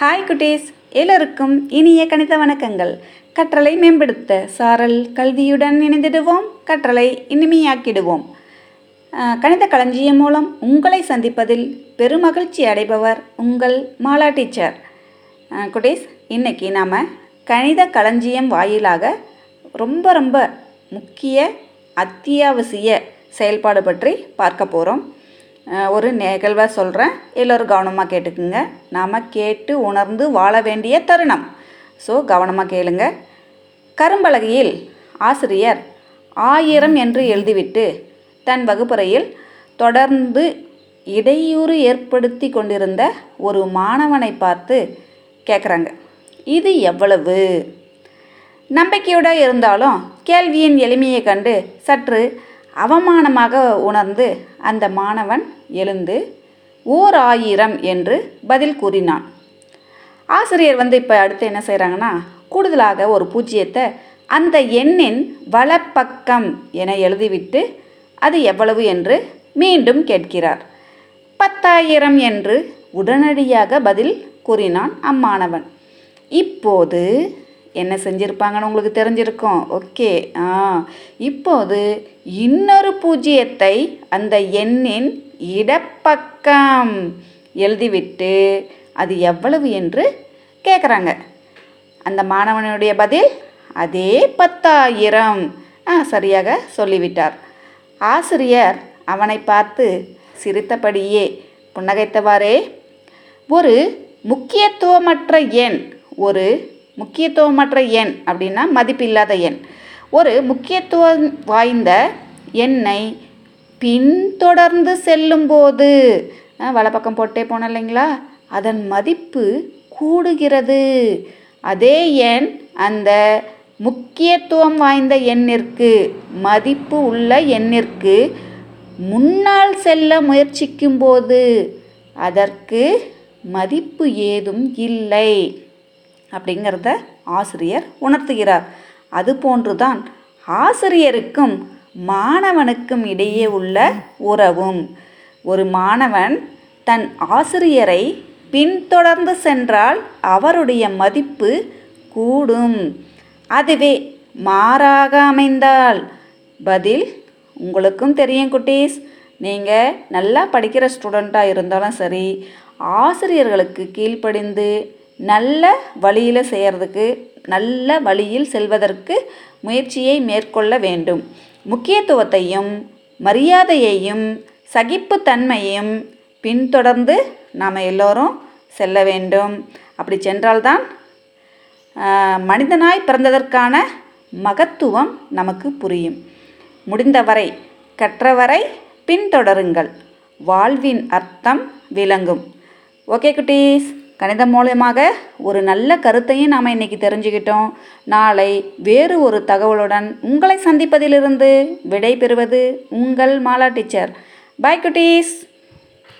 Hi குட்டீஸ். எல்லோருக்கும் இனிய கணித வணக்கங்கள். கற்றலை மேம்படுத்த சாரல் கல்வியுடன் இணைந்திடுவோம். கற்றலை இனிமையாக்கிடுவோம். கணித களஞ்சியம் மூலம் உங்களை சந்திப்பதில் பெருமகிழ்ச்சி அடைபவர் உங்கள் மாலா டீச்சர். குட்டீஸ் இன்னைக்கு நாம் கணித களஞ்சியம் வாயிலாக ரொம்ப ரொம்ப முக்கிய அத்தியாவசிய செயல்பாடு பற்றி பார்க்க போகிறோம் ஒரு நிகழ்வை சொல்கிறேன் எல்லோரும் கவனமாக கேட்டுக்குங்க. நாம் கேட்டு உணர்ந்து வாழ வேண்டிய தருணம். ஸோ கவனமாக கேளுங்க. கரும்பலகையில் ஆசிரியர் ஆயிரம் என்று எழுதிவிட்டு தன் வகுப்பறையில் தொடர்ந்து இடையூறு ஏற்படுத்தி கொண்டிருந்த ஒரு மாணவனை பார்த்து கேட்குறாங்க இது எவ்வளவு? நம்பிக்கையோடு இருந்தாலும் கேள்வியின் எளிமையை கண்டு சற்று அவமானமாக உணர்ந்து அந்த மாணவன் எழுந்து ஓர் ஆயிரம் என்று பதில் கூறினான். ஆசிரியர் வந்து இப்போ அடுத்து என்ன செய்கிறாங்கன்னா கூடுதலாக ஒரு பூஜ்ஜியத்தை அந்த எண்ணின் வலப்பக்கம் என எழுதிவிட்டு அது எவ்வளவு? என்று மீண்டும் கேட்கிறார். பத்தாயிரம் என்று உடனடியாக பதில் கூறினான் அம்மாணவன். இப்போது என்ன செஞ்சுருப்பாங்கன்னு உங்களுக்கு தெரிஞ்சிருக்கும். ஓகே. ஆ. இப்போது இன்னொரு பூஜ்ஜியத்தை அந்த எண்ணின் இடப்பக்கம் எழுதிவிட்டு அது எவ்வளவு என்று கேட்குறாங்க அந்த மாணவனுடைய பதில் அதே பத்தாயிரம். ஆ சரியாக சொல்லிவிட்டார். ஆசிரியர் அவனை பார்த்து சிரித்தபடியே புன்னகைத்தவாறே ஒரு முக்கியத்துவமற்ற எண் ஒரு முக்கியத்துவமற்ற எண் அப்படின்னா மதிப்பில்லாத எண். ஒரு முக்கியத்துவம் வாய்ந்த எண்ணை பின்தொடர்ந்து செல்லும்போது வலப்பக்கம் போட்டே போனோம் இல்லைங்களா? அதன் மதிப்பு கூடுகிறது. அதே எண் அந்த முக்கியத்துவம் வாய்ந்த எண்ணிற்கு மதிப்பு உள்ள எண்ணிற்கு முன்னால் செல்ல முயற்சிக்கும்போது அதற்கு மதிப்பு ஏதும் இல்லை. அப்படிங்கிறத ஆசிரியர் உணர்த்துகிறார். அதுபோன்றுதான் ஆசிரியருக்கும் மாணவனுக்கும் இடையே உள்ள உறவும். ஒரு மாணவன் தன் ஆசிரியரை பின்தொடர்ந்து சென்றால் அவருடைய மதிப்பு கூடும். அதுவே மாறாக அமைந்தால். பதில் உங்களுக்கும் தெரியும் குட்டீஸ். நீங்கள் நல்லா படிக்கிற ஸ்டூடெண்ட்டாக இருந்தாலும் சரி ஆசிரியர்களுக்கு கீழ்ப்படிந்து நல்ல வழியில் செய்கிறதுக்கு நல்ல வழியில் செல்வதற்கு முயற்சியை மேற்கொள்ள வேண்டும். முக்கியத்துவத்தையும் மரியாதையையும் சகிப்புத்தன்மையையும் பின்தொடர்ந்து நாம் எல்லோரும் செல்ல வேண்டும். அப்படி சென்றால்தான் மனிதனாய் பிறந்ததற்கான மகத்துவம் நமக்கு புரியும். முடிந்தவரை கற்றவரை பின்தொடருங்கள். வாழ்வின் அர்த்தம் விளங்கும். ஓகே குட்டீஸ். கணிதம் மூலயமாக ஒரு நல்ல கருத்தையும் நாம் இன்னைக்கு தெரிஞ்சுக்கிட்டோம். நாளை வேறு ஒரு தகவலுடன் உங்களை சந்திப்பதிலிருந்து விடை பெறுவது உங்கள் மாலா டீச்சர். பாய் குட்டீஸ்.